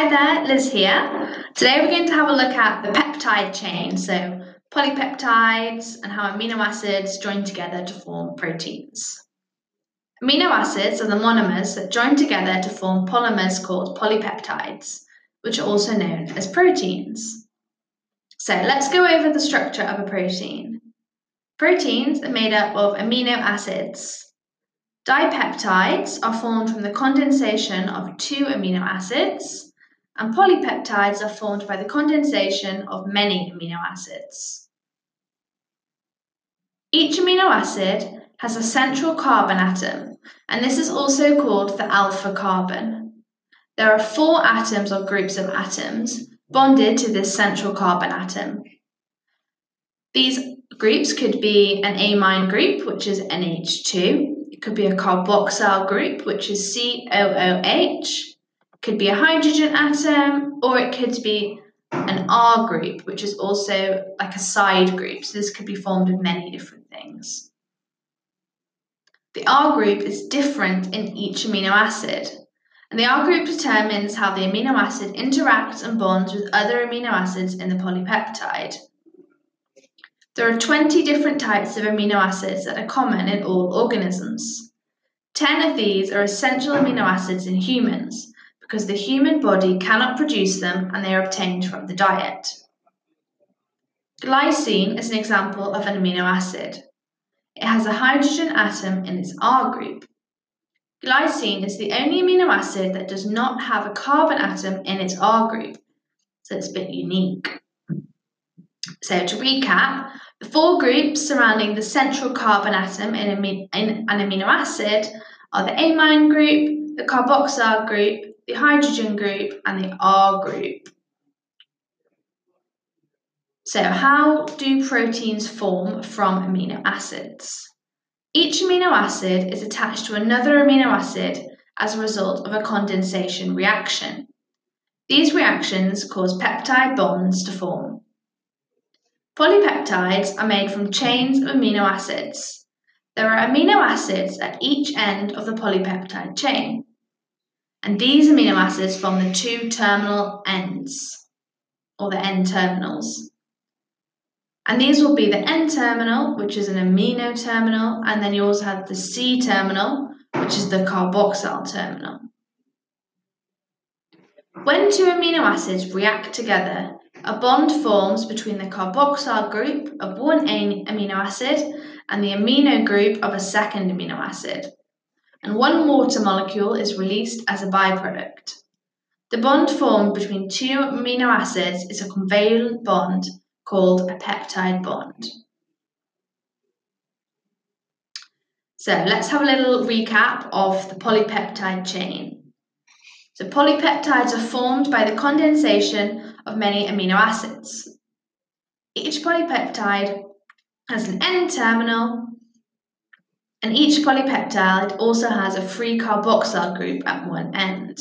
Hi there, Liz here. Today we're going to have a look at the peptide chain, so polypeptides and how amino acids join together to form proteins. Amino acids are the monomers that join together to form polymers called polypeptides, which are also known as proteins. So let's go over the structure of a protein. Proteins are made up of amino acids. Dipeptides are formed from the condensation of two amino acids, and polypeptides are formed by the condensation of many amino acids. Each amino acid has a central carbon atom, and this is also called the alpha carbon. There are four atoms or groups of atoms bonded to this central carbon atom. These groups could be an amine group, which is NH2, it could be a carboxyl group, which is COOH. Could be a hydrogen atom, or it could be an R group, which is also like a side group. So this could be formed of many different things. The R group is different in each amino acid. And the R group determines how the amino acid interacts and bonds with other amino acids in the polypeptide. There are 20 different types of amino acids that are common in all organisms. 10 of these are essential amino acids in humans because the human body cannot produce them and they are obtained from the diet. Glycine is an example of an amino acid. It has a hydrogen atom in its R group. Glycine is the only amino acid that does not have a carbon atom in its R group, so it's a bit unique. So, to recap, the four groups surrounding the central carbon atom in, an amino acid are the amine group, the carboxyl group, the hydrogen group, and the R group. So, how do proteins form from amino acids? Each amino acid is attached to another amino acid as a result of a condensation reaction. These reactions cause peptide bonds to form. Polypeptides are made from chains of amino acids. There are amino acids at each end of the polypeptide chain, and these amino acids form the two terminal ends, or the N terminals. And these will be the N terminal, which is an amino terminal, and then you also have the C terminal, which is the carboxyl terminal. When two amino acids react together, a bond forms between the carboxyl group of one amino acid and the amino group of a second amino acid, and one water molecule is released as a byproduct. The bond formed between two amino acids is a covalent bond called a peptide bond. So let's have a little recap of the polypeptide chain. So polypeptides are formed by the condensation of many amino acids. Each polypeptide has an N terminal, and each polypeptide also has a free carboxyl group at one end.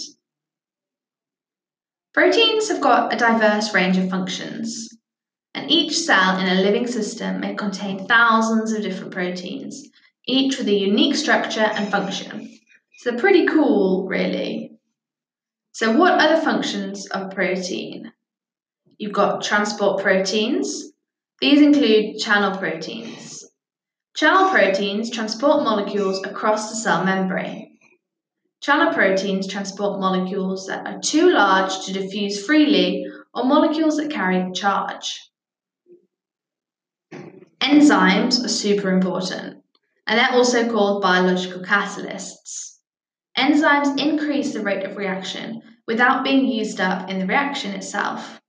Proteins have got a diverse range of functions, and each cell in a living system may contain thousands of different proteins, each with a unique structure and function. So they're pretty cool, really. So, what are the functions of protein? You've got transport proteins. These include channel proteins. Channel proteins transport molecules across the cell membrane. Channel proteins transport molecules that are too large to diffuse freely or molecules that carry charge. Enzymes are super important, and they're also called biological catalysts. Enzymes increase the rate of reaction without being used up in the reaction itself.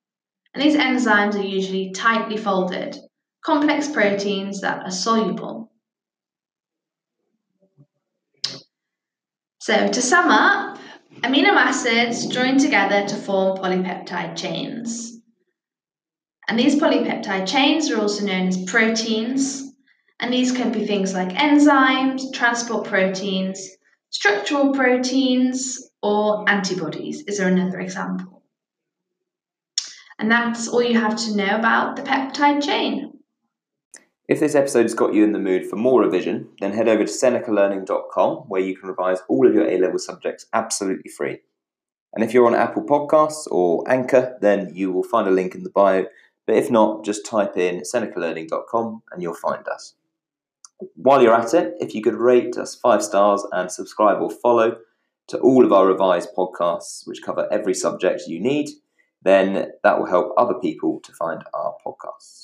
And these enzymes are usually tightly folded, complex proteins that are soluble. So, to sum up, amino acids join together to form polypeptide chains. And these polypeptide chains are also known as proteins, and these can be things like enzymes, transport proteins, structural proteins, or antibodies. Is there another example? And that's all you have to know about the peptide chain. If this episode has got you in the mood for more revision, then head over to senecalearning.com where you can revise all of your A level subjects absolutely free. And if you're on Apple Podcasts or Anchor, then you will find a link in the bio. But if not, just type in senecalearning.com and you'll find us. While you're at it, if you could rate us five stars and subscribe or follow to all of our revised podcasts, which cover every subject you need, then that will help other people to find our podcasts.